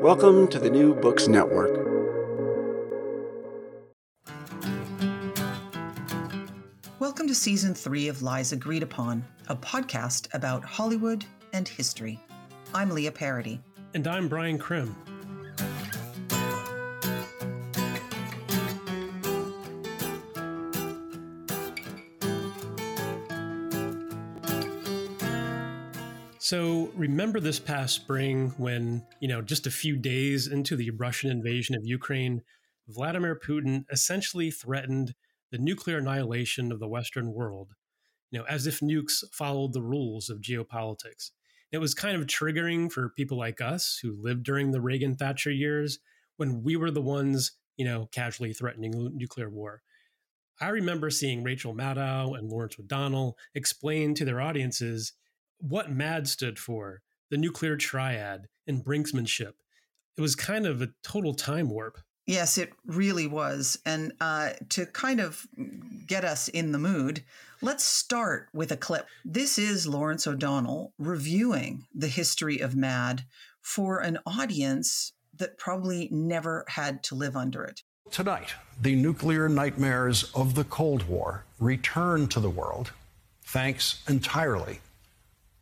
Welcome to the New Books Network. Welcome to season three of Lies Agreed Upon, a podcast about Hollywood and history. I'm Leah Parody. And I'm Brian Crim. So remember this past spring when, you know, just a few days into the Russian invasion of Ukraine, Vladimir Putin essentially threatened the nuclear annihilation of the Western world, you know, as if nukes followed the rules of geopolitics. It was kind of triggering for people like us who lived during the Reagan Thatcher years when we were the ones, you know, casually threatening nuclear war. I remember seeing Rachel Maddow and Lawrence O'Donnell explain to their audiences what MAD stood for, the nuclear triad, and brinksmanship. It was kind of a total time warp. Yes, it really was. And uh, to kind of get us in the mood, let's start with a clip. This is Lawrence O'Donnell reviewing the history of MAD for an audience that probably never had to live under it. Tonight, the nuclear nightmares of the Cold War return to the world thanks entirely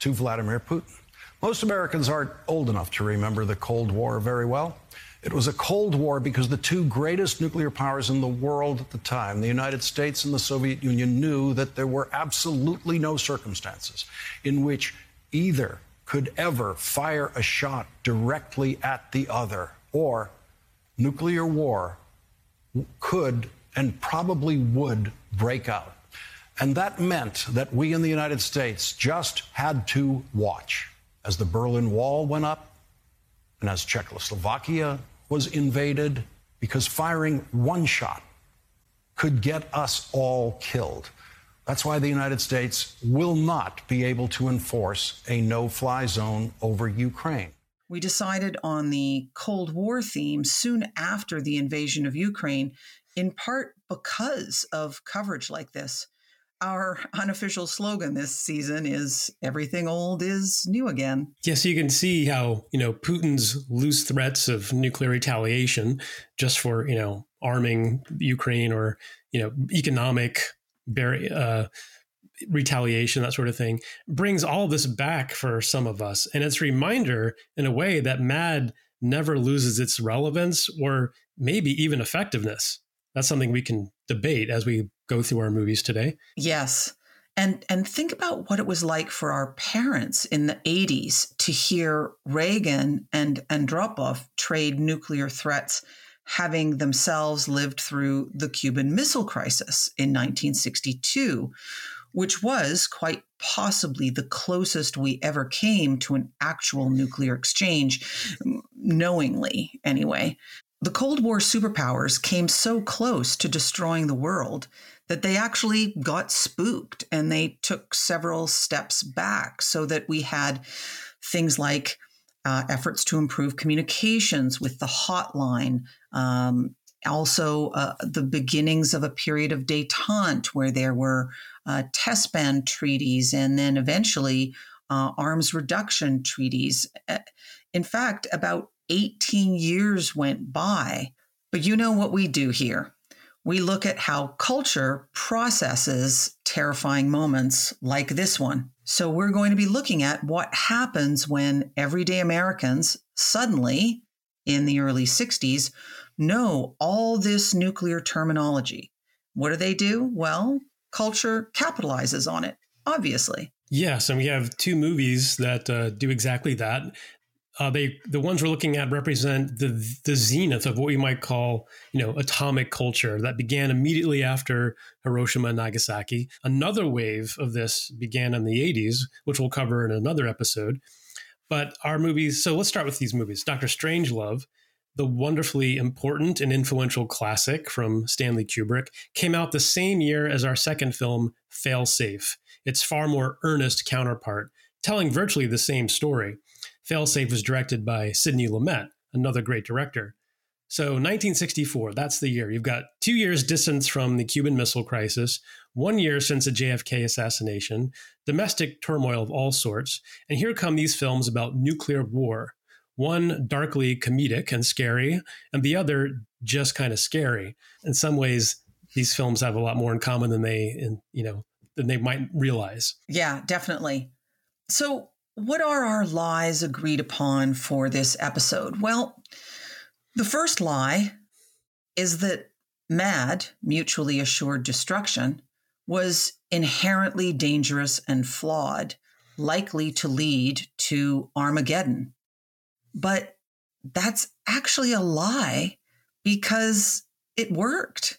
to Vladimir Putin. Most Americans aren't old enough to remember the Cold War very well. It was a Cold War because the two greatest nuclear powers in the world at the time, the United States and the Soviet Union, knew that there were absolutely no circumstances in which either could ever fire a shot directly at the other, or nuclear war could and probably would break out. And that meant that we in the United States just had to watch as the Berlin Wall went up and as Czechoslovakia was invaded, because firing one shot could get us all killed. That's why the United States will not be able to enforce a no fly zone over Ukraine. We decided on the Cold War theme soon after the invasion of Ukraine, in part because of coverage like this. Our unofficial slogan this season is everything old is new again. Yes, you can see how, you know, Putin's loose threats of nuclear retaliation just for, you know, arming Ukraine or, you know, economic uh, retaliation, that sort of thing, brings all this back for some of us. And it's a reminder, in a way, that MAD never loses its relevance or maybe even effectiveness. That's something we can debate as we go through our movies today. Yes. And and think about what it was like for our parents in the 80s to hear Reagan and Andropov trade nuclear threats having themselves lived through the Cuban Missile Crisis in 1962, which was quite possibly the closest we ever came to an actual nuclear exchange, knowingly anyway. The Cold War superpowers came so close to destroying the world that they actually got spooked and they took several steps back so that we had things like uh, efforts to improve communications with the hotline, um, also uh, the beginnings of a period of detente where there were uh, test ban treaties and then eventually uh, arms reduction treaties. In fact, about 18 years went by. But you know what we do here? We look at how culture processes terrifying moments like this one. So we're going to be looking at what happens when everyday Americans suddenly in the early 60s know all this nuclear terminology. What do they do? Well, culture capitalizes on it, obviously. Yes, and we have two movies that uh, do exactly that. Uh, they the ones we're looking at represent the the zenith of what we might call you know atomic culture that began immediately after Hiroshima and Nagasaki. Another wave of this began in the 80s, which we'll cover in another episode. But our movies, so let's start with these movies. Doctor Strangelove, the wonderfully important and influential classic from Stanley Kubrick, came out the same year as our second film, Failsafe its far more earnest counterpart, telling virtually the same story. Failsafe was directed by Sidney Lumet, another great director. So 1964, that's the year. You've got two years distance from the Cuban Missile Crisis, one year since the JFK assassination, domestic turmoil of all sorts, and here come these films about nuclear war. One darkly comedic and scary, and the other just kind of scary. In some ways, these films have a lot more in common than they, you know, than they might realize. Yeah, definitely. So, what are our lies agreed upon for this episode? Well, the first lie is that MAD, mutually assured destruction, was inherently dangerous and flawed, likely to lead to Armageddon. But that's actually a lie because it worked.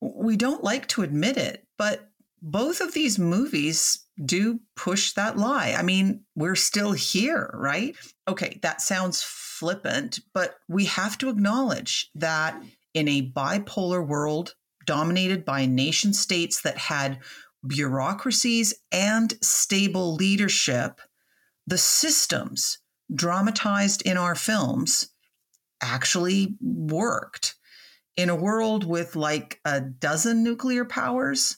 We don't like to admit it, but both of these movies do push that lie. I mean, we're still here, right? Okay, that sounds flippant, but we have to acknowledge that in a bipolar world dominated by nation states that had bureaucracies and stable leadership, the systems dramatized in our films actually worked. In a world with like a dozen nuclear powers,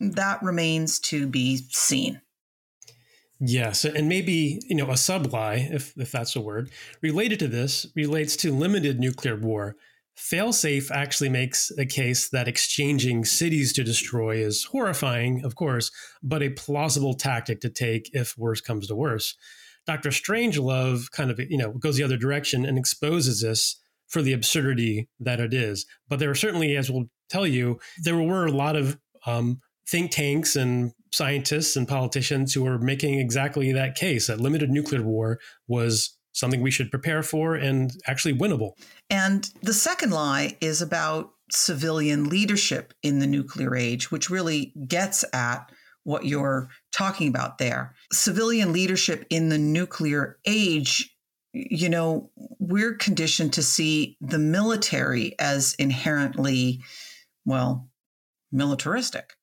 that remains to be seen. Yes, and maybe you know a sub lie, if if that's a word, related to this relates to limited nuclear war. Failsafe actually makes a case that exchanging cities to destroy is horrifying, of course, but a plausible tactic to take if worse comes to worse. Doctor Strangelove kind of you know goes the other direction and exposes this for the absurdity that it is. But there are certainly, as we'll tell you, there were a lot of um, think tanks and scientists and politicians who are making exactly that case that limited nuclear war was something we should prepare for and actually winnable. And the second lie is about civilian leadership in the nuclear age, which really gets at what you're talking about there. Civilian leadership in the nuclear age, you know, we're conditioned to see the military as inherently, well, militaristic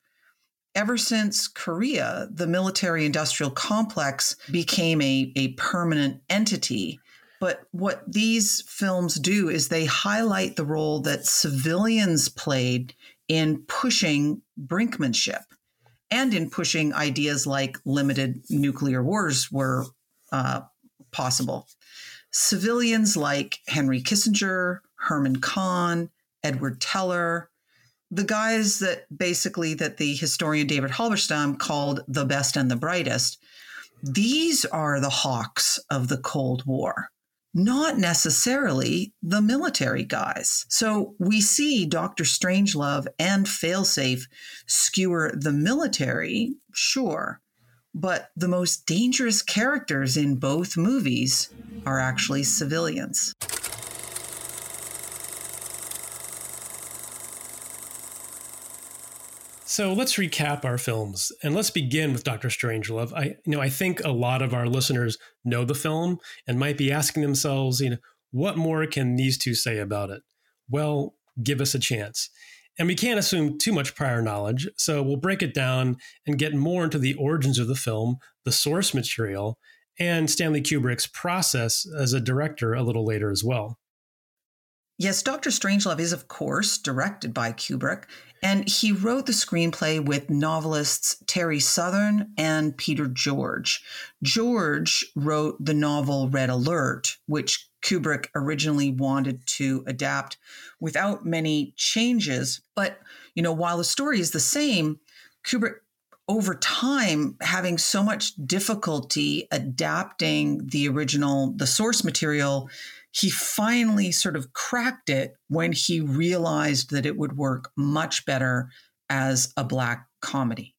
ever since Korea, the military industrial complex became a, a permanent entity. But what these films do is they highlight the role that civilians played in pushing brinkmanship and in pushing ideas like limited nuclear wars were uh, possible. Civilians like Henry Kissinger, Herman Kahn, Edward Teller, the guys that basically that the historian David Halberstam called the best and the brightest, these are the hawks of the Cold War, not necessarily the military guys. So we see Dr. Strangelove and Failsafe skewer the military, sure, but the most dangerous characters in both movies are actually civilians. So let's recap our films and let's begin with Doctor Strangelove. I you know I think a lot of our listeners know the film and might be asking themselves, you know, what more can these two say about it? Well, give us a chance. And we can't assume too much prior knowledge, so we'll break it down and get more into the origins of the film, the source material, and Stanley Kubrick's process as a director a little later as well. Yes, Dr. Strangelove is, of course, directed by Kubrick, and he wrote the screenplay with novelists Terry Southern and Peter George. George wrote the novel Red Alert, which Kubrick originally wanted to adapt without many changes. But, you know, while the story is the same, Kubrick over time having so much difficulty adapting the original the source material he finally sort of cracked it when he realized that it would work much better as a black comedy.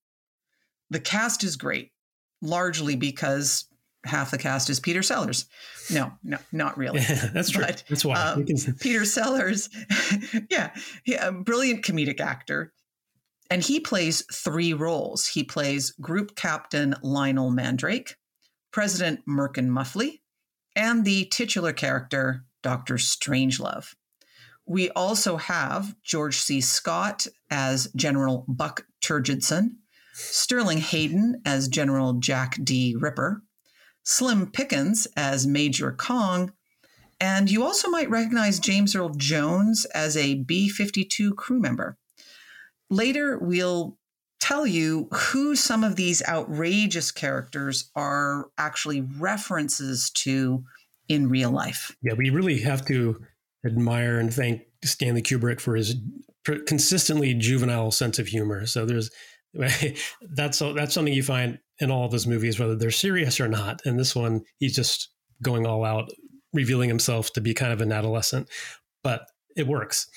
The cast is great, largely because half the cast is Peter Sellers. No, no, not really. Yeah, that's true. But, that's why. Um, Peter Sellers, yeah, he, a brilliant comedic actor. And he plays three roles. He plays Group Captain Lionel Mandrake, President Merkin Muffley, and the titular character, Dr. Strangelove. We also have George C. Scott as General Buck Turgidson, Sterling Hayden as General Jack D. Ripper, Slim Pickens as Major Kong, and you also might recognize James Earl Jones as a B 52 crew member. Later, we'll tell you who some of these outrageous characters are actually references to in real life. Yeah, we really have to admire and thank Stanley Kubrick for his consistently juvenile sense of humor. So there's that's that's something you find in all of his movies, whether they're serious or not. And this one, he's just going all out, revealing himself to be kind of an adolescent, but it works.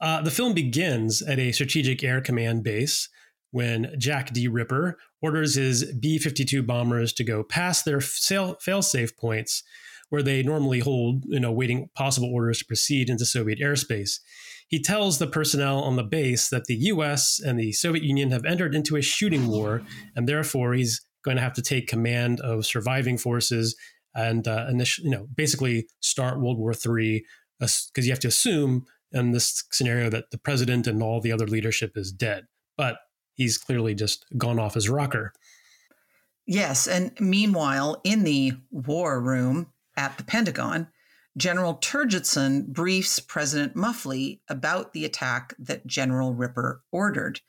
Uh, the film begins at a strategic air command base when Jack D. Ripper orders his B 52 bombers to go past their fail safe points where they normally hold, you know, waiting possible orders to proceed into Soviet airspace. He tells the personnel on the base that the US and the Soviet Union have entered into a shooting war, and therefore he's going to have to take command of surviving forces and uh, initially, you know, basically start World War III because you have to assume in this scenario that the president and all the other leadership is dead. But he's clearly just gone off his rocker. Yes. And meanwhile, in the war room at the Pentagon, General Turgidson briefs President Muffley about the attack that General Ripper ordered.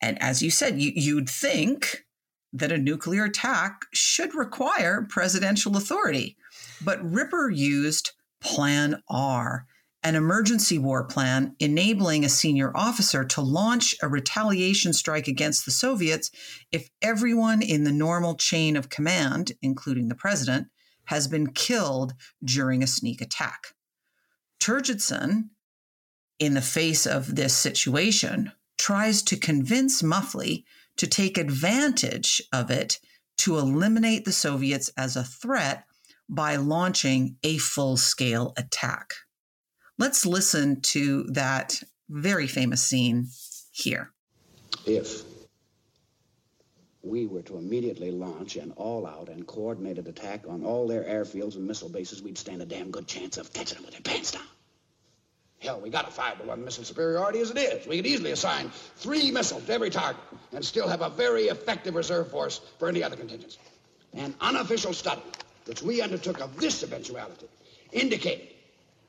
And as you said, you, you'd think that a nuclear attack should require presidential authority. But Ripper used Plan R, an emergency war plan enabling a senior officer to launch a retaliation strike against the Soviets if everyone in the normal chain of command, including the president, has been killed during a sneak attack. Turgidson, in the face of this situation, tries to convince Muffley to take advantage of it to eliminate the Soviets as a threat by launching a full scale attack. Let's listen to that very famous scene here. If we were to immediately launch an all-out and coordinated attack on all their airfields and missile bases, we'd stand a damn good chance of catching them with their pants down. Hell, we got a five to one missile superiority as it is. We could easily assign three missiles to every target and still have a very effective reserve force for any other contingency. An unofficial study, which we undertook of this eventuality, indicated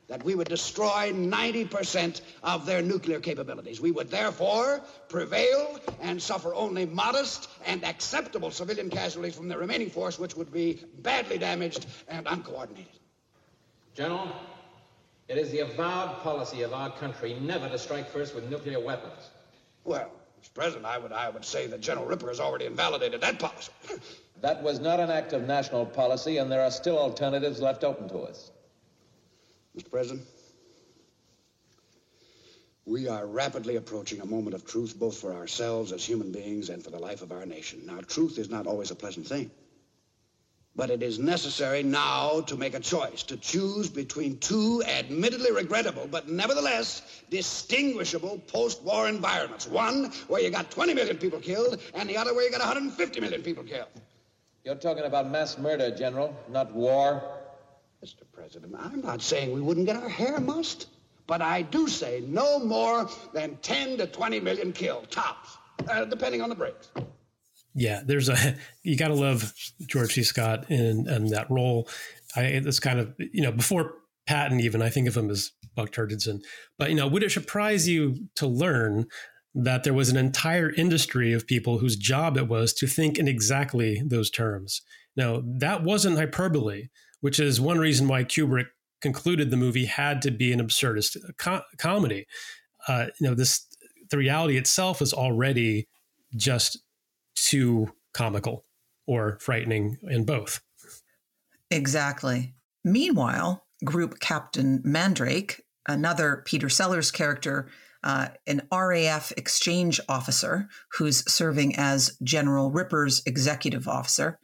that we would destroy 90% of their nuclear capabilities. We would therefore prevail and suffer only modest and acceptable civilian casualties from the remaining force, which would be badly damaged and uncoordinated. General, it is the avowed policy of our country never to strike first with nuclear weapons. Well, Mr. President, I would, I would say that General Ripper has already invalidated that policy. that was not an act of national policy, and there are still alternatives left open to us. Mr. President, we are rapidly approaching a moment of truth, both for ourselves as human beings and for the life of our nation. Now, truth is not always a pleasant thing. But it is necessary now to make a choice, to choose between two admittedly regrettable, but nevertheless distinguishable post-war environments. One where you got 20 million people killed, and the other where you got 150 million people killed. You're talking about mass murder, General, not war. Mr. President, I'm not saying we wouldn't get our hair mussed, but I do say no more than 10 to 20 million killed, tops, uh, depending on the breaks. Yeah, there's a you got to love George C. Scott in, in that role. I it's kind of you know before Patton even I think of him as Buck Turgidson. But you know, would it surprise you to learn that there was an entire industry of people whose job it was to think in exactly those terms? Now that wasn't hyperbole which is one reason why Kubrick concluded the movie had to be an absurdist co- comedy. Uh, you know, this the reality itself is already just too comical or frightening in both. Exactly. Meanwhile, group captain Mandrake, another Peter Sellers character, uh, an RAF exchange officer who's serving as General Ripper's executive officer,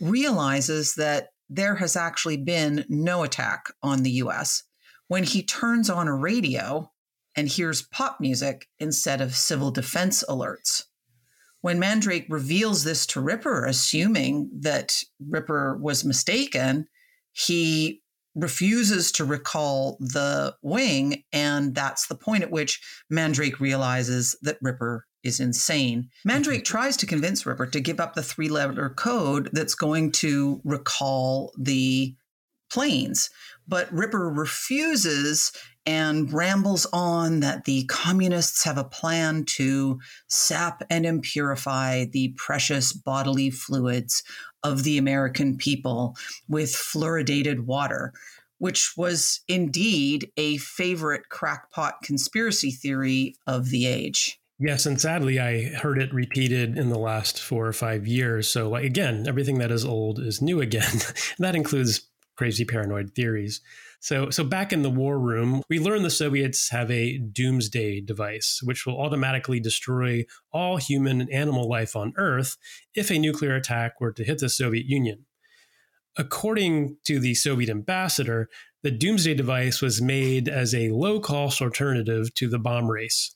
realizes that there has actually been no attack on the US when he turns on a radio and hears pop music instead of civil defense alerts. When Mandrake reveals this to Ripper, assuming that Ripper was mistaken, he refuses to recall the wing. And that's the point at which Mandrake realizes that Ripper is insane. Mandrake tries to convince Ripper to give up the three letter code that's going to recall the planes. But Ripper refuses and rambles on that the communists have a plan to sap and impurify the precious bodily fluids of the American people with fluoridated water, which was indeed a favorite crackpot conspiracy theory of the age. Yes, and sadly, I heard it repeated in the last four or five years. So, like again, everything that is old is new again. that includes crazy paranoid theories. So, so back in the war room, we learn the Soviets have a doomsday device, which will automatically destroy all human and animal life on Earth if a nuclear attack were to hit the Soviet Union. According to the Soviet ambassador, the doomsday device was made as a low cost alternative to the bomb race.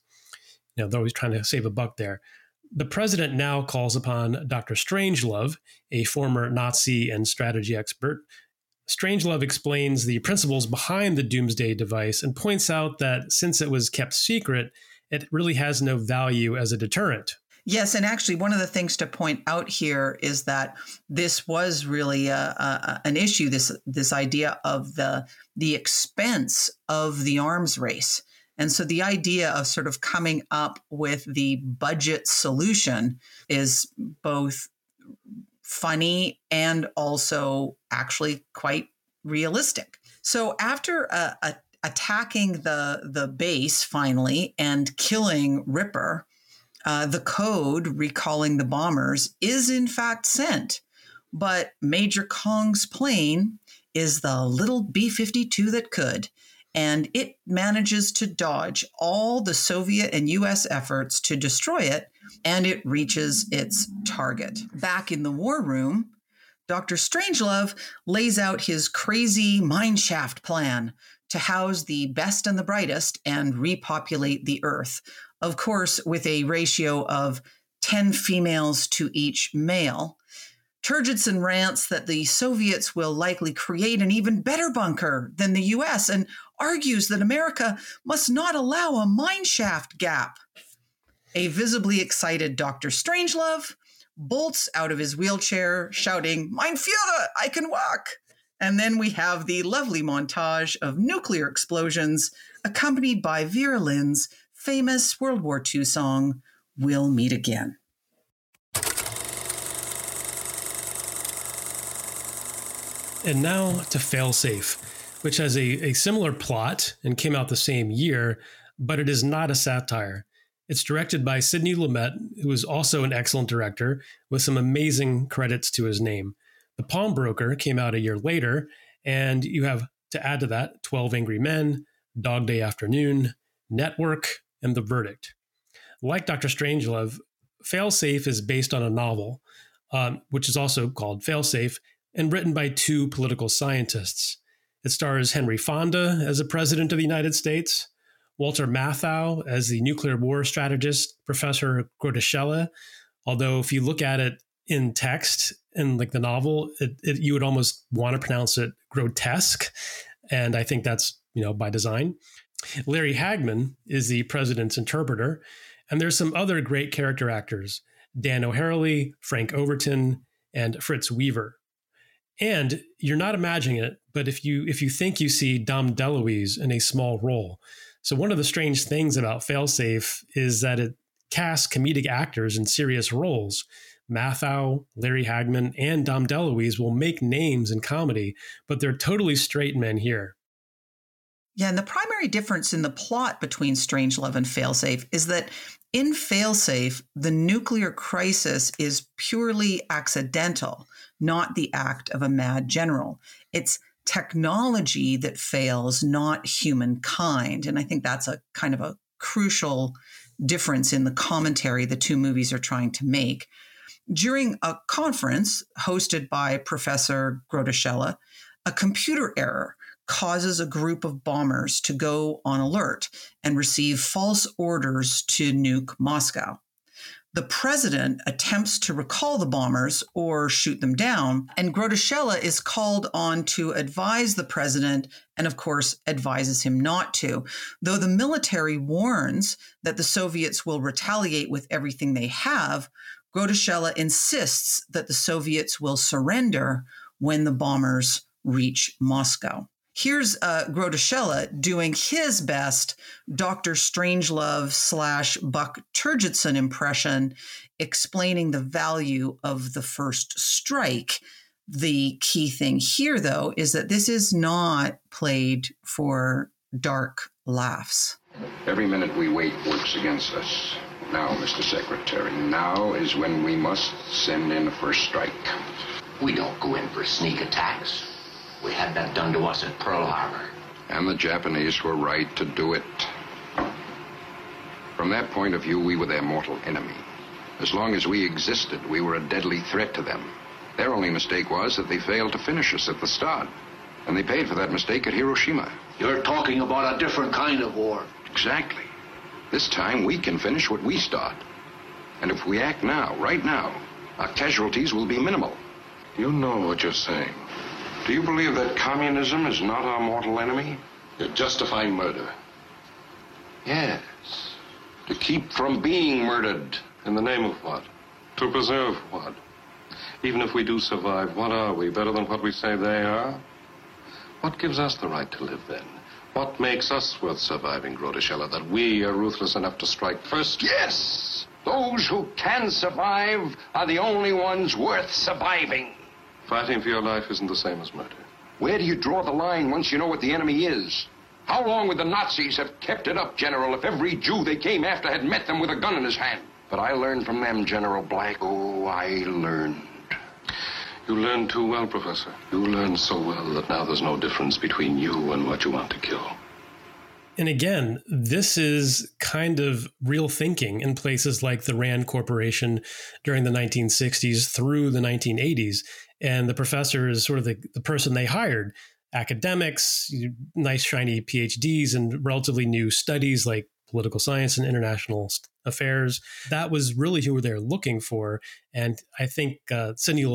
Know, they're always trying to save a buck there. The president now calls upon Dr. Strangelove, a former Nazi and strategy expert, Strangelove explains the principles behind the Doomsday device and points out that since it was kept secret, it really has no value as a deterrent. Yes, and actually, one of the things to point out here is that this was really a, a, an issue. This this idea of the the expense of the arms race, and so the idea of sort of coming up with the budget solution is both funny and also actually quite realistic. So after uh, uh, attacking the the base finally and killing Ripper, uh, the code recalling the bombers is in fact sent, but Major Kong's plane is the little B 52 that could. And it manages to dodge all the Soviet and US efforts to destroy it and it reaches its target. Back in the war room, Dr. Strangelove lays out his crazy mineshaft plan to house the best and the brightest and repopulate the earth. Of course, with a ratio of 10 females to each male. Turgidson rants that the Soviets will likely create an even better bunker than the US and argues that America must not allow a mineshaft gap. A visibly excited Dr. Strangelove bolts out of his wheelchair, shouting, Mein Führer, I can walk! And then we have the lovely montage of nuclear explosions, accompanied by Vera Lynn's famous World War II song, We'll Meet Again. And now to Failsafe, which has a, a similar plot and came out the same year, but it is not a satire. It's directed by Sidney Lumet, who is also an excellent director with some amazing credits to his name. The Pawnbroker came out a year later, and you have to add to that 12 Angry Men, Dog Day Afternoon, Network, and The Verdict. Like Dr. Strangelove, Failsafe is based on a novel, um, which is also called Failsafe, and written by two political scientists. It stars Henry Fonda as the president of the United States, Walter Matthau as the nuclear war strategist, Professor Groeteschele. Although, if you look at it in text in like the novel, it, it, you would almost want to pronounce it grotesque, and I think that's you know by design. Larry Hagman is the president's interpreter, and there's some other great character actors: Dan O'Herlihy, Frank Overton, and Fritz Weaver. And you're not imagining it, but if you if you think you see Dom DeLuise in a small role, so one of the strange things about Failsafe is that it casts comedic actors in serious roles. Matthau, Larry Hagman, and Dom DeLuise will make names in comedy, but they're totally straight men here. Yeah, and the primary difference in the plot between Strangelove and Failsafe is that in Failsafe, the nuclear crisis is purely accidental, not the act of a mad general. It's technology that fails, not humankind. And I think that's a kind of a crucial difference in the commentary the two movies are trying to make. During a conference hosted by Professor Groeteschele, a computer error causes a group of bombers to go on alert and receive false orders to nuke Moscow. The president attempts to recall the bombers or shoot them down, and Groeteschele is called on to advise the president and, of course, advises him not to. Though the military warns that the Soviets will retaliate with everything they have, Groeteschele insists that the Soviets will surrender when the bombers reach Moscow. Here's uh, Groeteschele doing his best Dr. Strangelove slash Buck Turgidson impression, explaining the value of the first strike. The key thing here, though, is that this is not played for dark laughs. Every minute we wait works against us. Now, Mr. Secretary, now is when we must send in a first strike. We don't go in for sneak attacks. We had that done to us at Pearl Harbor. And the Japanese were right to do it. From that point of view, we were their mortal enemy. As long as we existed, we were a deadly threat to them. Their only mistake was that they failed to finish us at the start. And they paid for that mistake at Hiroshima. You're talking about a different kind of war. Exactly. This time, we can finish what we start. And if we act now, right now, our casualties will be minimal. You know what you're saying. Do you believe that communism is not our mortal enemy? To justify murder. Yes. To keep from being murdered. In the name of what? To preserve what? Even if we do survive, what are we? Better than what we say they are? What gives us the right to live then? What makes us worth surviving, Groeteschele, that we are ruthless enough to strike first? Yes! Those who can survive are the only ones worth surviving. Fighting for your life isn't the same as murder. Where do you draw the line once you know what the enemy is? How long would the Nazis have kept it up, General, if every Jew they came after had met them with a gun in his hand? But I learned from them, General Black. Oh, I learned. You learned too well, Professor. You learned so well that now there's no difference between you and what you want to kill. And again, this is kind of real thinking in places like the RAND Corporation during the 1960s through the 1980s. And the professor is sort of the, the person they hired academics, nice, shiny PhDs, and relatively new studies like political science and international affairs. That was really who they're looking for. And I think uh, Sidney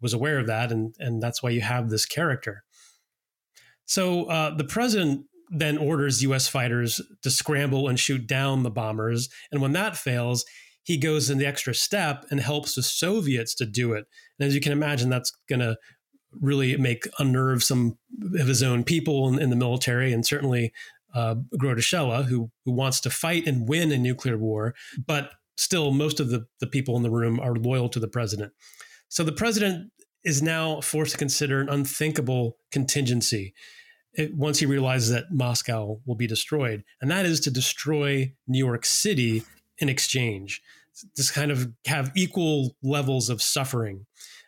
was aware of that. And, and that's why you have this character. So uh, the president then orders US fighters to scramble and shoot down the bombers. And when that fails, he goes in the extra step and helps the Soviets to do it. And as you can imagine, that's going to really make unnerve some of his own people in, in the military, and certainly uh, who who wants to fight and win a nuclear war, but still most of the, the people in the room are loyal to the president. So the president is now forced to consider an unthinkable contingency it, once he realizes that Moscow will be destroyed, and that is to destroy New York City in exchange. Just kind of have equal levels of suffering,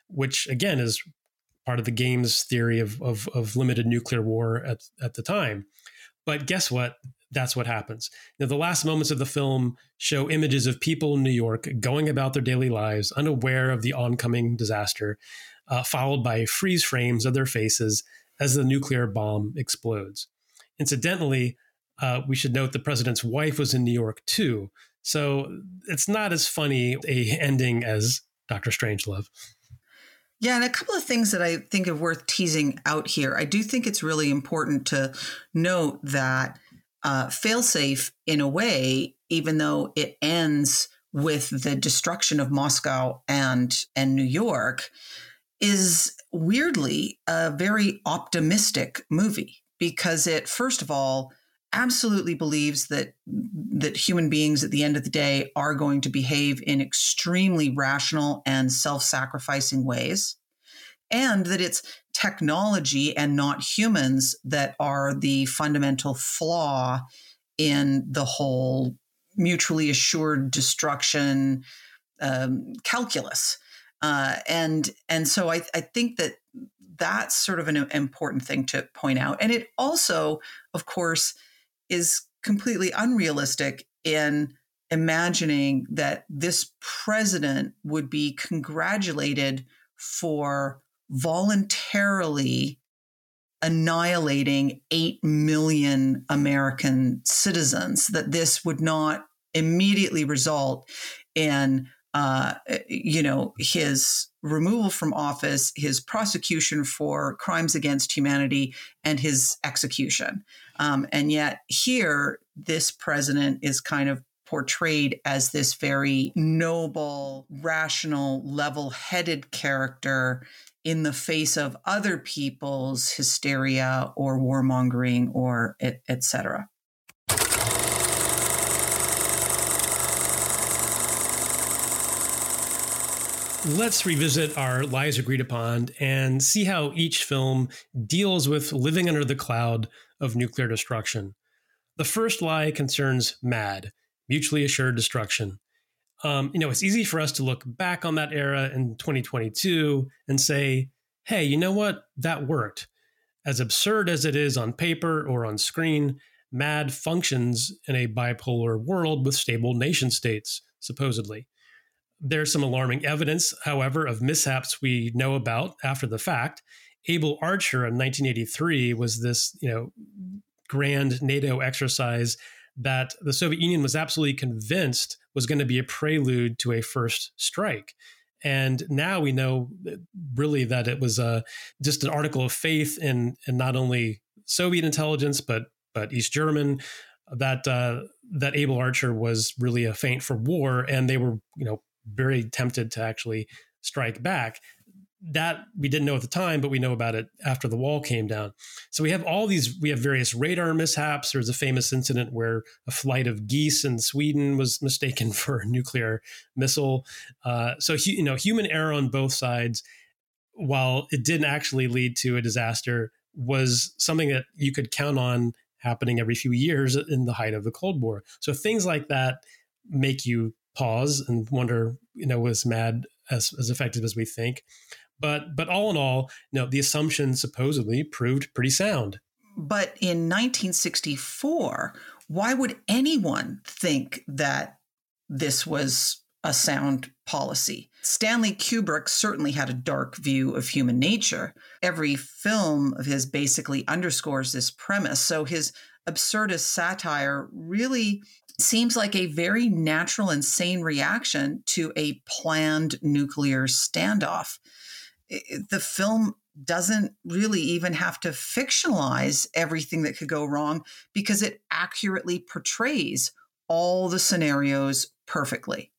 which again is part of the game's theory of, of, of limited nuclear war at, at the time. But guess what? That's what happens. Now, the last moments of the film show images of people in New York going about their daily lives, unaware of the oncoming disaster, uh, followed by freeze frames of their faces as the nuclear bomb explodes. Incidentally, uh, we should note the president's wife was in New York too. So it's not as funny a ending as Doctor Strangelove. Yeah, and a couple of things that I think are worth teasing out here. I do think it's really important to note that uh, failsafe, in a way, even though it ends with the destruction of Moscow and and New York, is weirdly a very optimistic movie because it, first of all, absolutely believes that that human beings at the end of the day are going to behave in extremely rational and self-sacrificing ways and that it's technology and not humans that are the fundamental flaw in the whole mutually assured destruction um, calculus uh, and and so I, I think that that's sort of an important thing to point out. And it also, of course, is completely unrealistic in imagining that this president would be congratulated for voluntarily annihilating 8 million American citizens, that this would not immediately result in uh, you know, his removal from office, his prosecution for crimes against humanity, and his execution. Um, and yet, here, this president is kind of portrayed as this very noble, rational, level headed character in the face of other people's hysteria or warmongering or etc. Let's revisit our lies agreed upon and see how each film deals with living under the cloud of nuclear destruction. The first lie concerns MAD, mutually assured destruction. Um, you know, it's easy for us to look back on that era in 2022 and say, hey, you know what? That worked. As absurd as it is on paper or on screen, MAD functions in a bipolar world with stable nation states, supposedly. There's some alarming evidence, however, of mishaps we know about after the fact. Able Archer in 1983 was this, you know, grand NATO exercise that the Soviet Union was absolutely convinced was going to be a prelude to a first strike. And now we know really that it was uh, just an article of faith in, in not only Soviet intelligence, but but East German, that uh, that Able Archer was really a feint for war, and they were you know very tempted to actually strike back. That we didn't know at the time, but we know about it after the wall came down. So we have all these, we have various radar mishaps. There's a famous incident where a flight of geese in Sweden was mistaken for a nuclear missile. Uh, so, you know, human error on both sides, while it didn't actually lead to a disaster, was something that you could count on happening every few years in the height of the Cold War. So things like that make you pause and wonder, you know, was MAD as, as effective as we think? But but all in all, you know, the assumption supposedly proved pretty sound. But in 1964, why would anyone think that this was a sound policy? Stanley Kubrick certainly had a dark view of human nature. Every film of his basically underscores this premise. So his absurdist satire really seems like a very natural and sane reaction to a planned nuclear standoff. The film doesn't really even have to fictionalize everything that could go wrong because it accurately portrays all the scenarios perfectly.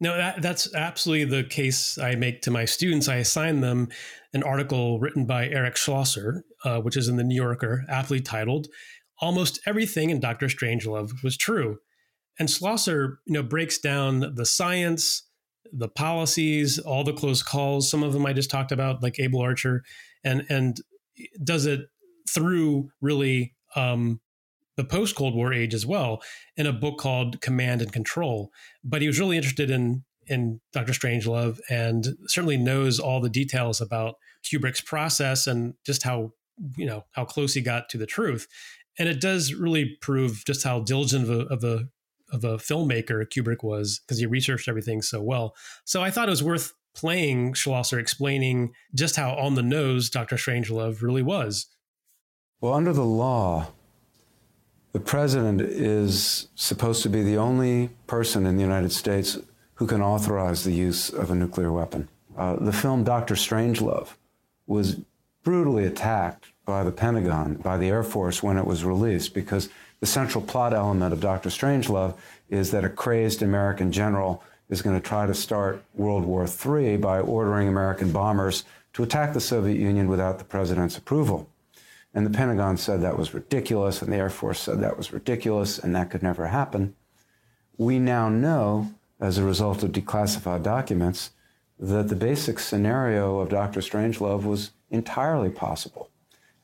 No, that, that's absolutely the case I make to my students. I assign them an article written by Eric Schlosser, uh, which is in the New Yorker, aptly titled "Almost Everything in Doctor Strangelove Was True." And Schlosser, you know, breaks down the science, the policies, all the close calls. Some of them I just talked about, like Able Archer, and and does it through really um, the post Cold War age as well in a book called Command and Control. But he was really interested in in Doctor Strangelove and certainly knows all the details about Kubrick's process and just how you know how close he got to the truth. And it does really prove just how diligent of a, of a of a filmmaker Kubrick was because he researched everything so well. So I thought it was worth playing Schlosser explaining just how on the nose Doctor Strangelove really was. Well, under the law, the president is supposed to be the only person in the United States who can authorize the use of a nuclear weapon. Uh, the film Doctor Strangelove was brutally attacked by the Pentagon, by the Air Force when it was released because the central plot element of Doctor Strangelove is that a crazed American general is going to try to start World War III by ordering American bombers to attack the Soviet Union without the president's approval. And the Pentagon said that was ridiculous, and the Air Force said that was ridiculous, and that could never happen. We now know, as a result of declassified documents, that the basic scenario of Dr. Strangelove was entirely possible.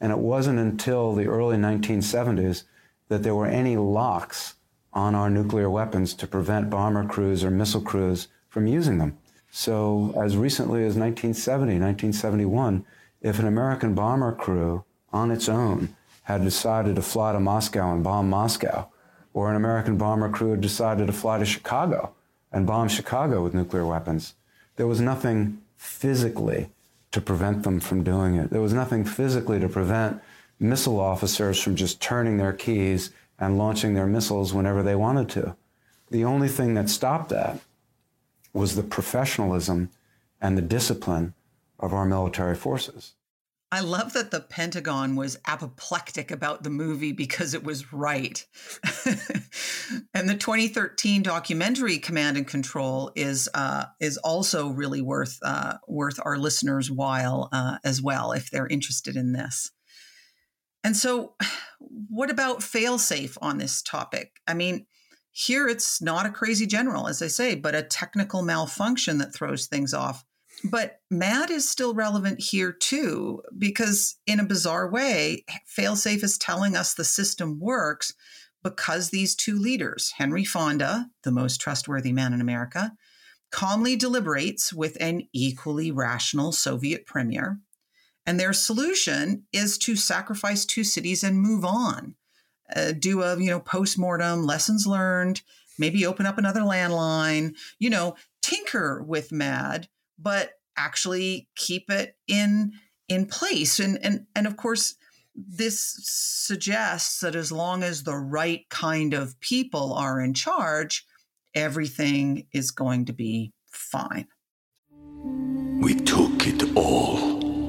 And it wasn't until the early 1970s that there were any locks on our nuclear weapons to prevent bomber crews or missile crews from using them. So, as recently as 1970, 1971, if an American bomber crew on its own had decided to fly to Moscow and bomb Moscow, or an American bomber crew had decided to fly to Chicago and bomb Chicago with nuclear weapons, there was nothing physically to prevent them from doing it. There was nothing physically to prevent missile officers from just turning their keys and launching their missiles whenever they wanted to. The only thing that stopped that was the professionalism and the discipline of our military forces. I love that the Pentagon was apoplectic about the movie because it was right. and the 2013 documentary Command and Control is uh, is also really worth uh, worth our listeners' while uh, as well if they're interested in this. And so, what about failsafe on this topic? I mean, here it's not a crazy general, as I say, but a technical malfunction that throws things off. But MAD is still relevant here too, because in a bizarre way, failsafe is telling us the system works because these two leaders, Henry Fonda, the most trustworthy man in America, calmly deliberates with an equally rational Soviet premier. And their solution is to sacrifice two cities and move on. Uh, do a you know post-mortem lessons learned maybe open up another landline you know tinker with mad but actually keep it in in place. And and and of course this suggests that as long as the right kind of people are in charge everything is going to be fine. We took it all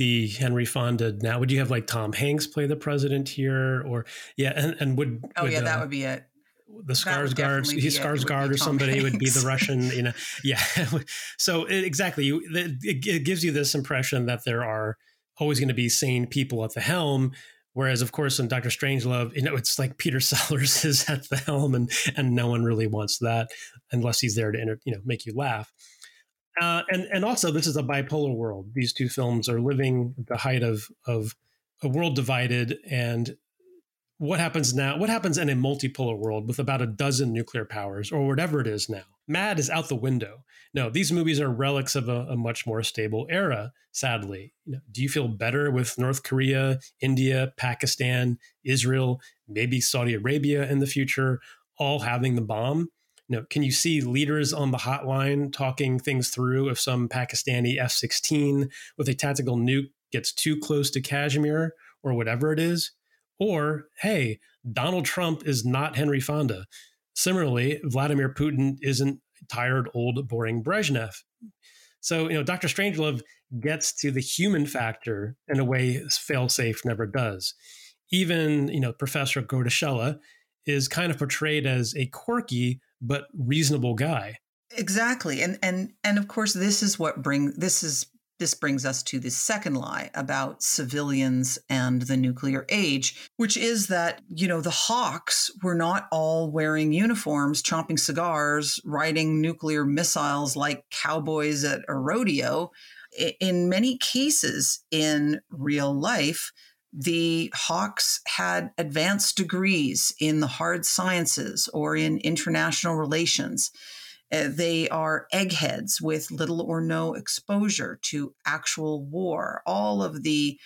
the Henry Fonda now? Would you have like Tom Hanks play the president here, or yeah, and, and would oh would, yeah, uh, that would be it the Skarsgård, he Skarsgård or somebody Hanks. would be the Russian, you know, yeah. so it, exactly, it, it gives you this impression that there are always going to be sane people at the helm. Whereas, of course, in Doctor Strangelove, you know, it's like Peter Sellers is at the helm, and and no one really wants that unless he's there to enter, you know make you laugh. Uh, and and also, this is a bipolar world. These two films are living at the height of of a world divided, and what happens now? What happens in a multipolar world with about a dozen nuclear powers or whatever it is now? Mad is out the window. No, these movies are relics of a, a much more stable era, sadly. You know, do you feel better with North Korea, India, Pakistan, Israel, maybe Saudi Arabia in the future, all having the bomb? You know, can you see leaders on the hotline talking things through if some Pakistani F 16 with a tactical nuke gets too close to Kashmir or whatever it is? Or, hey, Donald Trump is not Henry Fonda. Similarly, Vladimir Putin isn't tired, old, boring Brezhnev. So, you know, Dr. Strangelove gets to the human factor in a way failsafe never does. Even, you know, Professor Groeteschele is kind of portrayed as a quirky but reasonable guy. Exactly. And and and of course this is what bring this is this brings us to the second lie about civilians and the nuclear age, which is that, you know, the Hawks were not all wearing uniforms, chomping cigars, riding nuclear missiles like cowboys at a rodeo. In many cases in real life, the Hawks had advanced degrees in the hard sciences or in international relations. Uh, they are eggheads with little or no exposure to actual war. All of the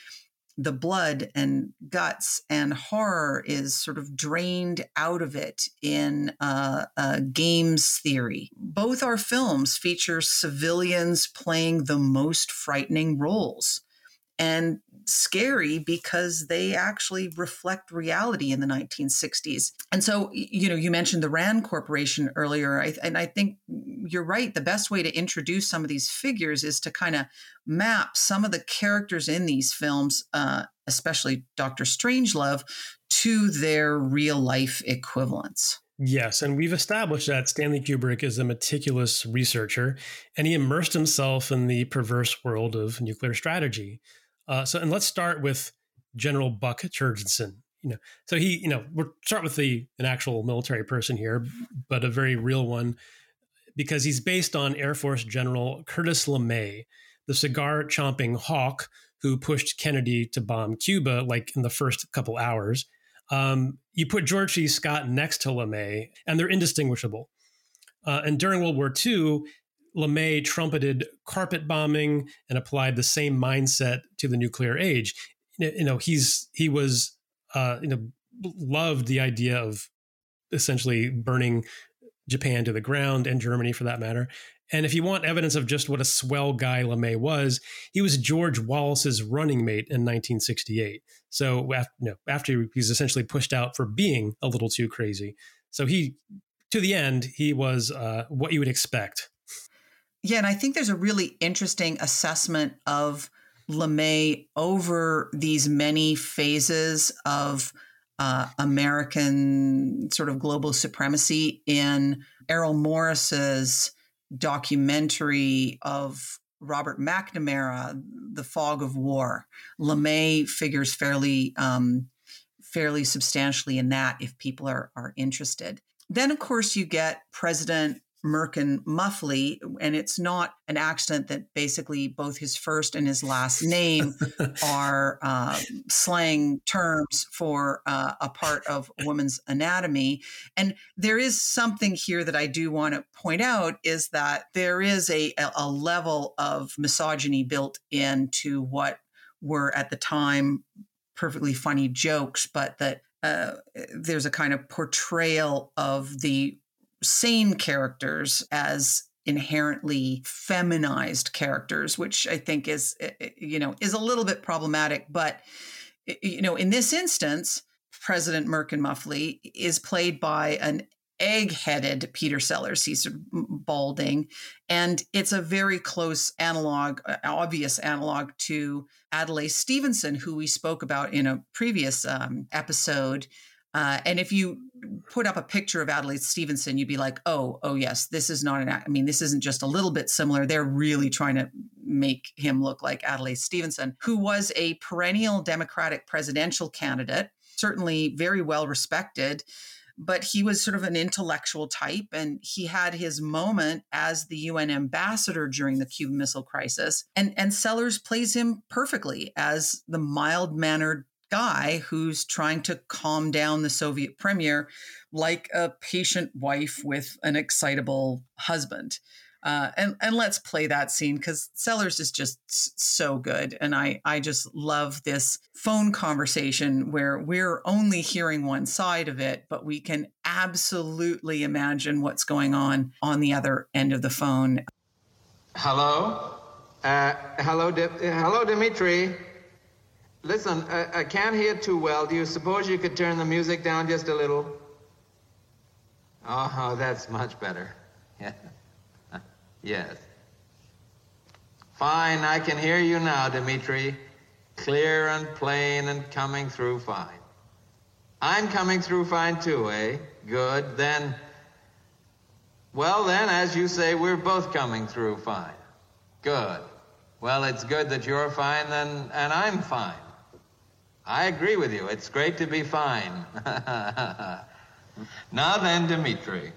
the blood and guts and horror is sort of drained out of it in uh, games theory. Both our films feature civilians playing the most frightening roles and scary because they actually reflect reality in the 1960s. And so, you know, you mentioned the RAND Corporation earlier, and I think you're right. The best way to introduce some of these figures is to kind of map some of the characters in these films, uh, especially Doctor Strangelove, to their real life equivalents. Yes, and we've established that Stanley Kubrick is a meticulous researcher and he immersed himself in the perverse world of nuclear strategy. Uh, so, and let's start with General Buck Turgidson. You know, so he, you know, we'll start with the an actual military person here, but a very real one, because he's based on Air Force General Curtis LeMay, the cigar chomping hawk who pushed Kennedy to bomb Cuba, like in the first couple hours. Um, you put George C. Scott next to LeMay, and they're indistinguishable. Uh, and during World War II, LeMay trumpeted carpet bombing and applied the same mindset to the nuclear age. You know, he's he was uh, you know loved the idea of essentially burning Japan to the ground and Germany for that matter. And if you want evidence of just what a swell guy LeMay was, he was George Wallace's running mate in 1968. So after, you know, after he was essentially pushed out for being a little too crazy. So he, to the end, he was uh, what you would expect yeah, and I think there's a really interesting assessment of LeMay over these many phases of uh, American sort of global supremacy in Errol Morris's documentary of Robert McNamara, The Fog of War. LeMay figures fairly um, fairly substantially in that if people are are interested. Then, of course, you get President Merkin Muffley, and it's not an accident that basically both his first and his last name are uh, slang terms for uh, a part of woman's anatomy. And there is something here that I do want to point out is that there is a, a level of misogyny built into what were at the time perfectly funny jokes, but that uh, there's a kind of portrayal of the sane characters as inherently feminized characters which i think is eh, eh, you know is a little bit problematic but eh, you know in this instance president merkin muffley is played by an egg-headed peter sellers. He's balding and it's a very close analog uh, obvious analog to adlai stevenson who we spoke about in a previous um, episode uh, and if you put up a picture of Adlai Stevenson, you'd be like, oh, oh, yes, this is not an, I mean, this isn't just a little bit similar. They're really trying to make him look like Adlai Stevenson, who was a perennial Democratic presidential candidate, certainly very well respected. But he was sort of an intellectual type, and he had his moment as the UN ambassador during the Cuban Missile Crisis. And, and Sellers plays him perfectly as the mild mannered guy who's trying to calm down the Soviet premier like a patient wife with an excitable husband. Uh, and and let's play that scene because Sellers is just so good, and I I just love this phone conversation where we're only hearing one side of it, but we can absolutely imagine what's going on on the other end of the phone. Hello, uh, hello, Di- hello, Dimitri. Listen, I, I can't hear too well. Do you suppose you could turn the music down just a little? Oh, that's much better. Yeah. yes. Fine, I can hear you now, Dimitri. Clear and plain and coming through fine. I'm coming through fine too, eh? Good. Then, well, then, as you say, we're both coming through fine. Good. Well, it's good that you're fine, then, and I'm fine. I agree with you. It's great to be fine. now then, Dimitri,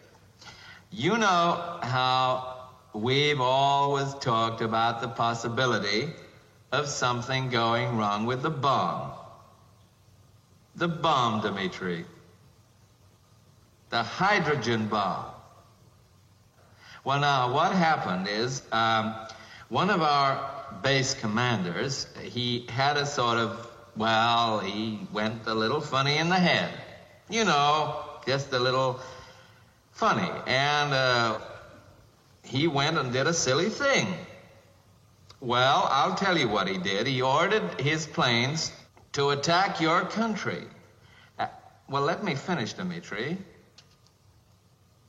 you know how we've always talked about the possibility of something going wrong with the bomb. The bomb, Dimitri. The hydrogen bomb. Well, now, what happened is um, one of our base commanders, he had a sort of well, he went a little funny in the head. You know, just a little funny. And uh, he went and did a silly thing. Well, I'll tell you what he did. He ordered his planes to attack your country. Uh, well, let me finish, Dimitri.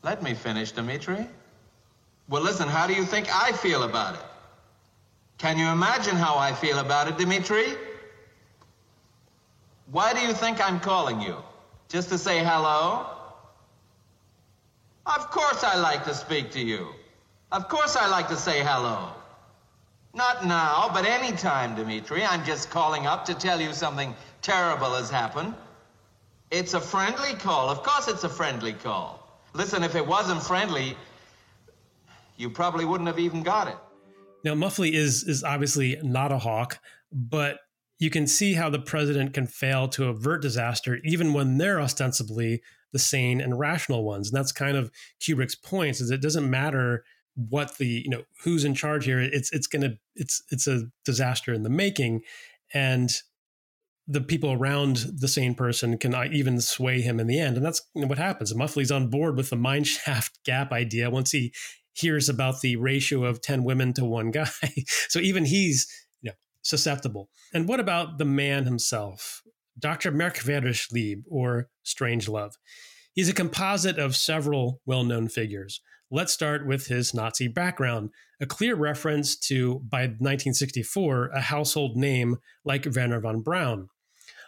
Let me finish, Dimitri. Well, listen, how do you think I feel about it? Can you imagine how I feel about it, Dimitri? Why do you think I'm calling you? Just to say hello? Of course I like to speak to you. Of course I like to say hello. Not now, but any time, Dmitri. I'm just calling up to tell you something terrible has happened. It's a friendly call. Of course it's a friendly call. Listen, if it wasn't friendly, you probably wouldn't have even got it. Now, Muffley is is obviously not a hawk, but you can see how the president can fail to avert disaster even when they're ostensibly the sane and rational ones. And that's kind of Kubrick's point is it doesn't matter what the, you know, who's in charge here. It's it's gonna it's it's a disaster in the making. And the people around the sane person can uh, even sway him in the end. And that's what happens. Muffley's on board with the mineshaft gap idea once he hears about the ratio of 10 women to one guy. so even he's susceptible. And what about the man himself, Dr. Merkwürdig or Strangelove? He's a composite of several well known figures. Let's start with his Nazi background, a clear reference to, by 1964, a household name like Wernher von Braun.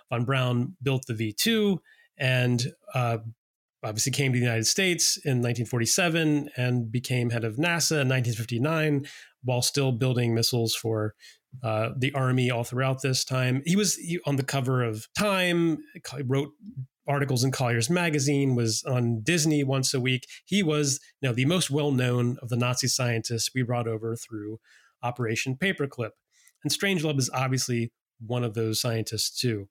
Von Braun built the V 2 and uh, obviously came to the United States in 1947 and became head of NASA in 1959 while still building missiles for uh, the Army all throughout this time. He was on the cover of Time, wrote articles in Collier's Magazine, was on Disney once a week. He was you know, the most well known of the Nazi scientists we brought over through Operation Paperclip. And Strangelove is obviously one of those scientists too.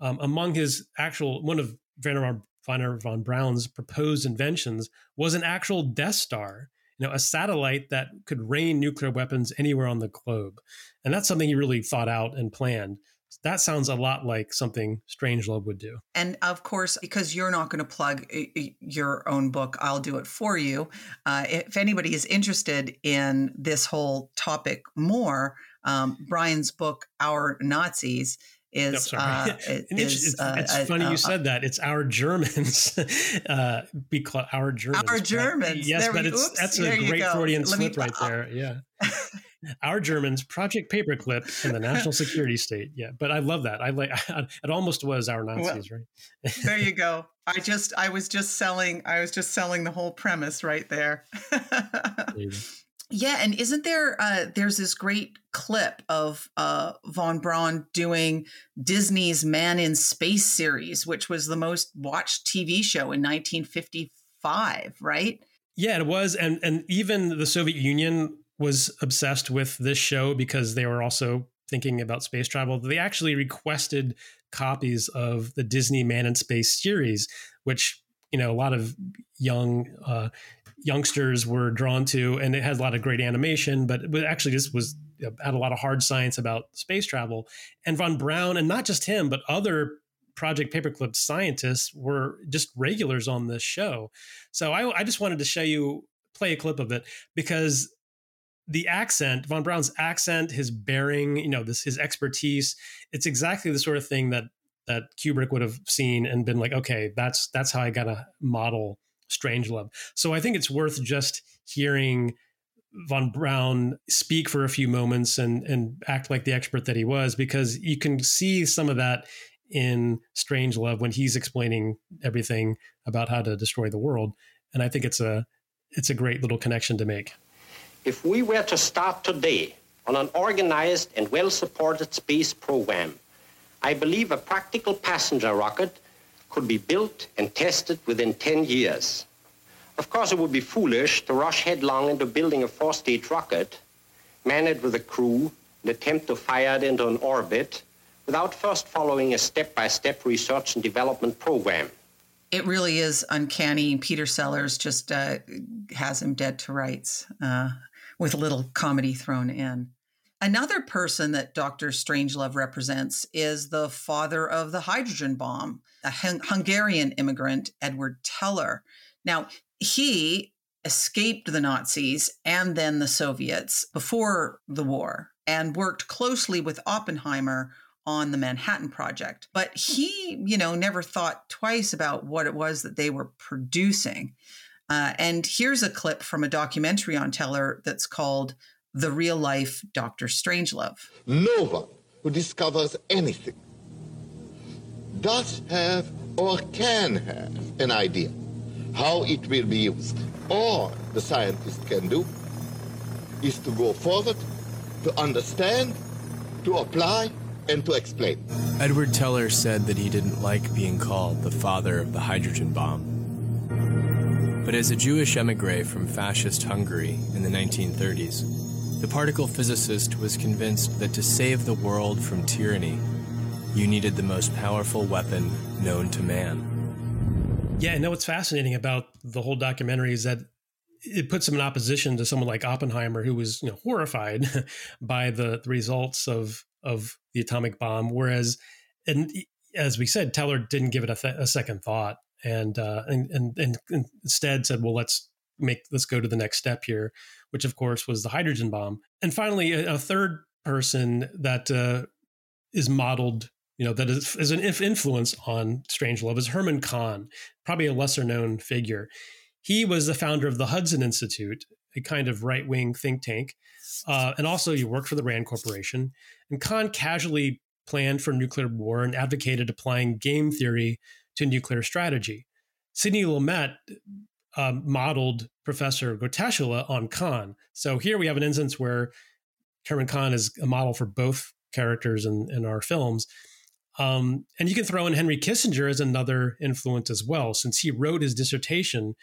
Um, among his actual, one of Wernher von, von Braun's proposed inventions was an actual Death Star, you know, a satellite that could rain nuclear weapons anywhere on the globe. And that's something he really thought out and planned. That sounds a lot like something Strangelove would do. And of course, because you're not going to plug your own book, I'll do it for you. Uh, if anybody is interested in this whole topic more, um, Brian's book, Our Nazis, is no, uh, is, it's, uh, it's funny uh, you said that. It's our Germans uh because our Germans our Germans. Yes there but we, it's oops, that's a great Freudian slip right there. Yeah. Our Germans Project Paperclip and the National Security State. Yeah but I love that. I like it almost was our Nazis well, right? there you go. I just I was just selling I was just selling the whole premise right there. Yeah, and isn't there? Uh, there's this great clip of uh, von Braun doing Disney's Man in Space series, which was the most watched TV show in 1955, right? Yeah, it was, and and even the Soviet Union was obsessed with this show because they were also thinking about space travel. They actually requested copies of the Disney Man in Space series, which you know a lot of young uh, youngsters were drawn to, and it has a lot of great animation. But but actually, this was uh, had a lot of hard science about space travel. And von Braun, and not just him, but other Project Paperclip scientists were just regulars on this show. So I, I just wanted to show you play a clip of it because the accent, von Braun's accent, his bearing, you know, this his expertise, it's exactly the sort of thing that that Kubrick would have seen and been like, okay, that's that's how I gotta model Strangelove. So I think it's worth just hearing von Braun speak for a few moments and and act like the expert that he was, because you can see some of that in Strangelove when he's explaining everything about how to destroy the world. And I think it's a it's a great little connection to make. If we were to start today on an organized and well supported space program, I believe a practical passenger rocket could be built and tested within 10 years. Of course, it would be foolish to rush headlong into building a four-stage rocket, man it with a crew, and attempt to fire it into an orbit without first following a step-by-step research and development program. It really is uncanny. Peter Sellers just uh, has him dead to rights uh, with a little comedy thrown in. Another person that Dr. Strangelove represents is the father of the hydrogen bomb, a Hungarian immigrant, Edward Teller. Now, he escaped the Nazis and then the Soviets before the war and worked closely with Oppenheimer on the Manhattan Project. But he, you know, never thought twice about what it was that they were producing. Uh, and here's a clip from a documentary on Teller that's called the real life Dr. Strangelove. No one who discovers anything does have or can have an idea how it will be used. All the scientist can do is to go forward to understand, to apply, and to explain. Edward Teller said that he didn't like being called the father of the hydrogen bomb. But as a Jewish emigre from fascist Hungary in the 1930s, the particle physicist was convinced that to save the world from tyranny, you needed the most powerful weapon known to man. Yeah, know what's fascinating about the whole documentary is that it puts him in opposition to someone like Oppenheimer, who was you know horrified by the, the results of of the atomic bomb. Whereas, and as we said, Teller didn't give it a, th- a second thought, and, uh, and, and and instead said, "Well, let's make let's go to the next step here," which of course was the hydrogen bomb. And finally, a, a third person that uh, is modeled. You know that is, is an influence on Strangelove is Herman Kahn, probably a lesser known figure. He was the founder of the Hudson Institute, a kind of right wing think tank, uh, and also he worked for the Rand Corporation. And Kahn casually planned for nuclear war and advocated applying game theory to nuclear strategy. Sidney Lumet um, modeled Professor Groeteschele on Kahn. So here we have an instance where Herman Kahn is a model for both characters in, in our films. Um, and you can throw in Henry Kissinger as another influence as well, since he wrote his dissertation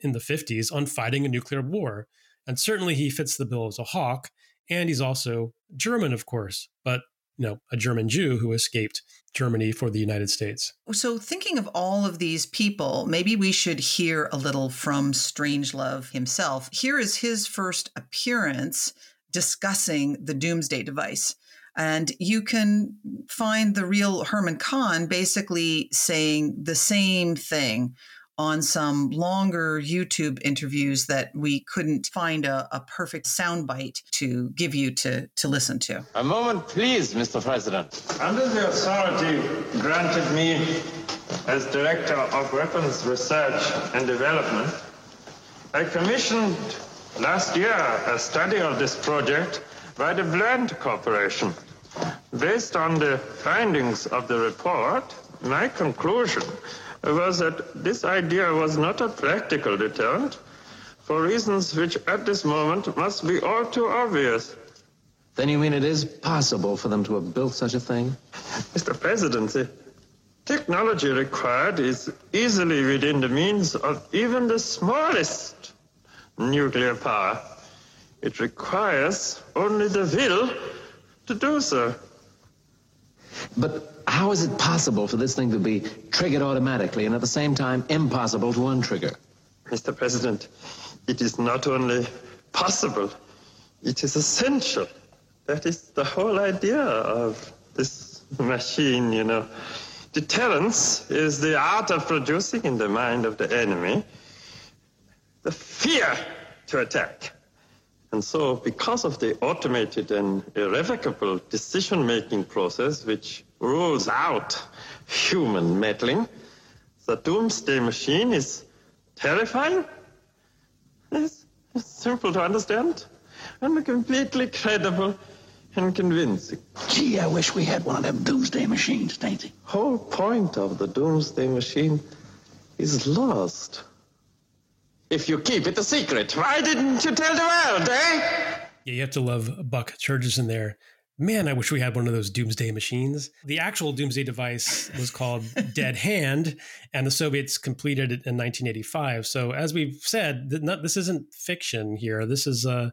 in the 50s on fighting a nuclear war. And certainly he fits the bill as a hawk. And he's also German, of course, but you know, a German Jew who escaped Germany for the United States. So, thinking of all of these people, maybe we should hear a little from Strangelove himself. Here is his first appearance discussing the Doomsday device. And you can find the real Herman Kahn basically saying the same thing on some longer YouTube interviews that we couldn't find a, a perfect soundbite to give you to, to listen to. A moment, please, Mr. President. Under the authority granted me as Director of Weapons Research and Development, I commissioned last year a study of this project by the Bland Corporation. Based on the findings of the report, my conclusion was that this idea was not a practical deterrent for reasons which at this moment must be all too obvious. Then you mean it is possible for them to have built such a thing? Mr. President, the technology required is easily within the means of even the smallest nuclear power. It requires only the will to do so. But how is it possible for this thing to be triggered automatically and at the same time impossible to untrigger? Mr. President, it is not only possible, it is essential. That is the whole idea of this machine, you know. Deterrence is the art of producing in the mind of the enemy the fear to attack. And so, because of the automated and irrevocable decision making process, which rules out human meddling. The doomsday machine is terrifying. It's, it's simple to understand and completely credible and convincing. Gee, I wish we had one of them doomsday machines, Dainty. The whole point of the doomsday machine is lost. If you keep it a secret, why didn't you tell the world, eh? Yeah, you have to love Buck Turgidson there man, I wish we had one of those doomsday machines. The actual doomsday device was called Dead Hand, and the Soviets completed it in 1985. So, as we've said, this isn't fiction here. This is uh,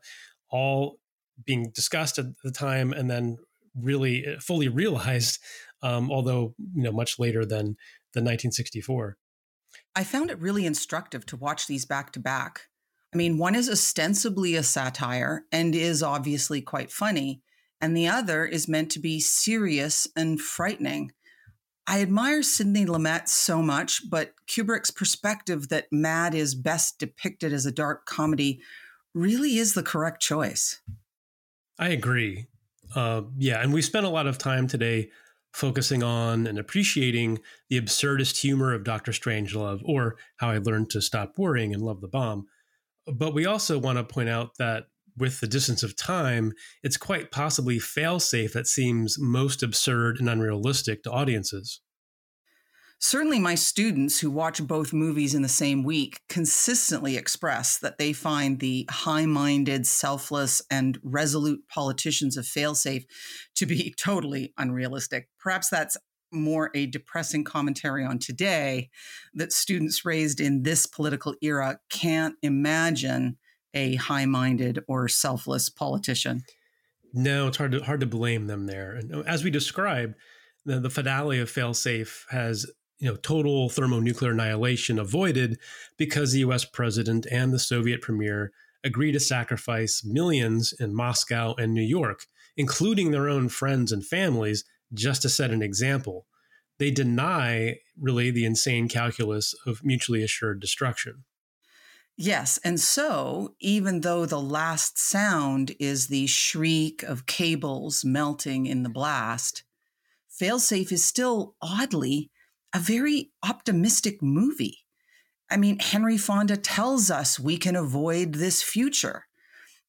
all being discussed at the time and then really uh, fully realized, um, although you know much later than than 1964. I found it really instructive to watch these back to back. I mean, one is ostensibly a satire and is obviously quite funny and the other is meant to be serious and frightening. I admire Sidney Lumet so much, but Kubrick's perspective that Mad is best depicted as a dark comedy really is the correct choice. I agree. Uh, yeah, and we spent a lot of time today focusing on and appreciating the absurdist humor of Doctor Strangelove, or how I learned to stop worrying and love the bomb. But we also want to point out that with the distance of time, it's quite possibly failsafe that seems most absurd and unrealistic to audiences. Certainly, my students who watch both movies in the same week consistently express that they find the high minded, selfless, and resolute politicians of Failsafe to be totally unrealistic. Perhaps that's more a depressing commentary on today that students raised in this political era can't imagine a high minded or selfless politician. No, it's hard to hard to blame them there. And uh, as we described, the, the finale of Failsafe has you know total thermonuclear annihilation avoided because the U.S. president and the Soviet premier agree to sacrifice millions in Moscow and New York, including their own friends and families, just to set an example. They deny really the insane calculus of mutually assured destruction. Yes. And so, even though the last sound is the shriek of cables melting in the blast, Failsafe is still oddly a very optimistic movie. I mean, Henry Fonda tells us we can avoid this future.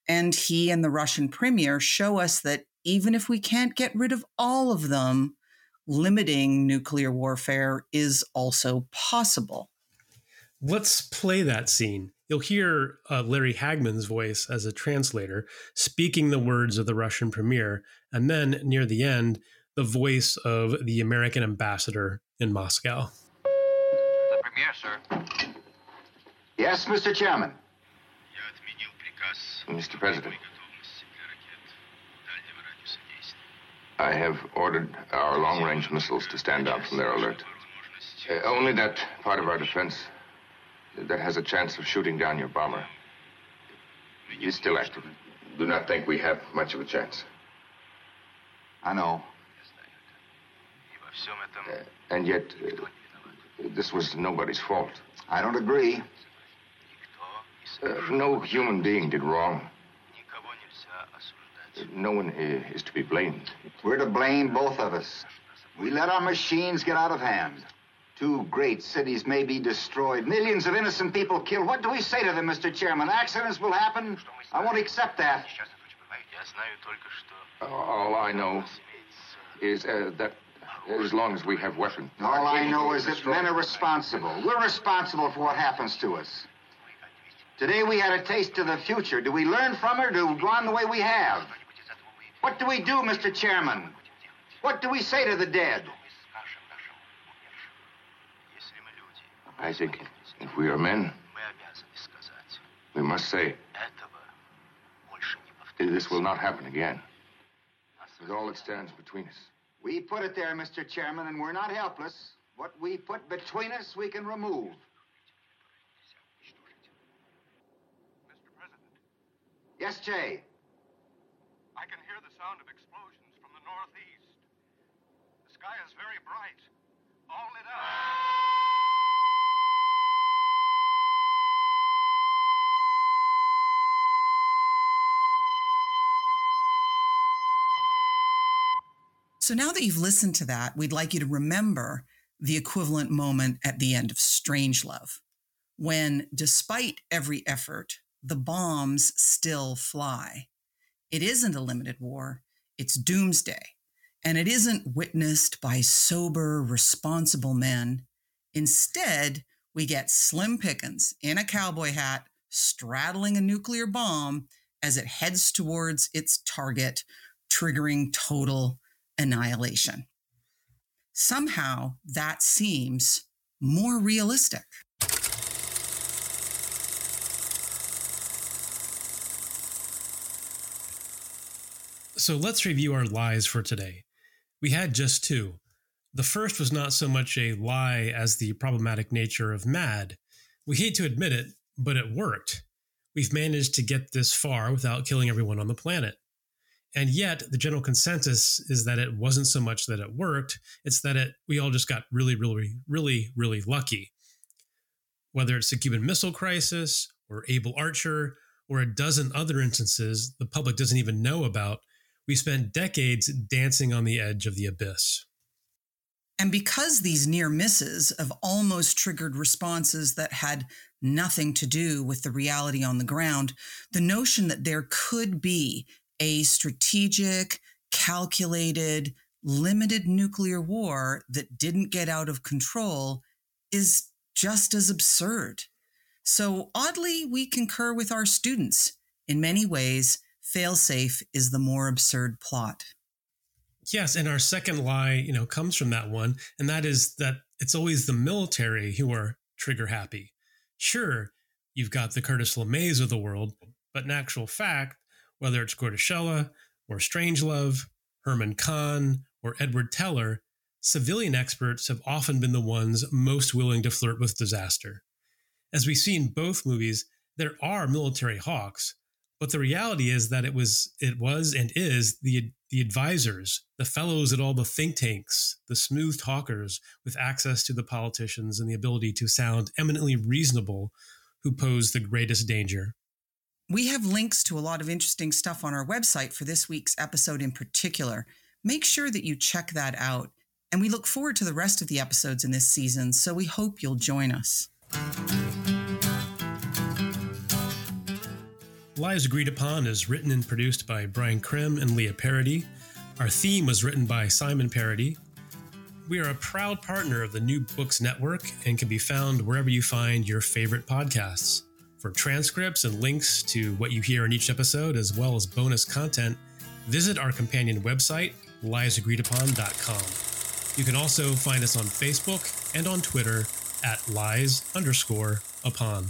And he and the Russian premier show us that even if we can't get rid of all of them, limiting nuclear warfare is also possible. Let's play that scene. You'll hear uh, Larry Hagman's voice as a translator speaking the words of the Russian premier, and then near the end, the voice of the American ambassador in Moscow. The Premier, sir. Yes, Mr. Chairman. Mr. President, I have ordered our long range missiles to stand down from their alert. Uh, only that part of our defense that has a chance of shooting down your bomber is still active. Do not think we have much of a chance. I know. Uh, and yet, uh, this was nobody's fault. I don't agree. Uh, no human being did wrong. No one is to be blamed. We're to blame, both of us. We let our machines get out of hand. Two great cities may be destroyed, millions of innocent people killed. What do we say to them, Mr. Chairman? Accidents will happen. I won't accept that. All I know is uh, that as long as we have weapons. All I know is that men are responsible. We're responsible for what happens to us. Today we had a taste of the future. Do we learn from it or do we go on the way we have? What do we do, Mr. Chairman? What do we say to the dead? I think if we are men, we must say, this will not happen again. With all that stands between us. We put it there, Mr. Chairman, and we're not helpless. What we put between us, we can remove. Mr. President. Yes, Jay. I can hear the sound of explosions from the northeast. The sky is very bright, all lit up. So now that you've listened to that, we'd like you to remember the equivalent moment at the end of Strange Love, when, despite every effort, the bombs still fly. It isn't a limited war, it's doomsday. And it isn't witnessed by sober, responsible men. Instead, we get Slim Pickens in a cowboy hat straddling a nuclear bomb as it heads towards its target, triggering total annihilation. Somehow that seems more realistic. So let's review our lies for today. We had just two. The first was not so much a lie as the problematic nature of MAD. We hate to admit it, but it worked. We've managed to get this far without killing everyone on the planet. And yet, the general consensus is that it wasn't so much that it worked, it's that it we all just got really, really, really, really lucky. Whether it's the Cuban Missile Crisis, or Able Archer, or a dozen other instances the public doesn't even know about, we spent decades dancing on the edge of the abyss. And because these near misses have almost triggered responses that had nothing to do with the reality on the ground, the notion that there could be a strategic, calculated, limited nuclear war that didn't get out of control is just as absurd. So, oddly, we concur with our students. In many ways, failsafe is the more absurd plot. Yes, and our second lie, you know, comes from that one, and that is that it's always the military who are trigger happy. Sure, you've got the Curtis LeMays of the world, but in actual fact, whether it's Groeteschele or Strangelove, Herman Kahn, or Edward Teller, civilian experts have often been the ones most willing to flirt with disaster. As we see in both movies, there are military hawks, but the reality is that it was it was and is the the advisors, the fellows at all the think tanks, the smooth talkers with access to the politicians and the ability to sound eminently reasonable who pose the greatest danger. We have links to a lot of interesting stuff on our website for this week's episode in particular. Make sure that you check that out. And we look forward to the rest of the episodes in this season, so we hope you'll join us. Lies Agreed Upon is written and produced by Brian Crim and Leah Parody. Our theme was written by Simon Parody. We are a proud partner of the New Books Network and can be found wherever you find your favorite podcasts. For transcripts and links to what you hear in each episode, as well as bonus content, visit our companion website, liesagreedupon.com. You can also find us on Facebook and on Twitter at lies underscore upon.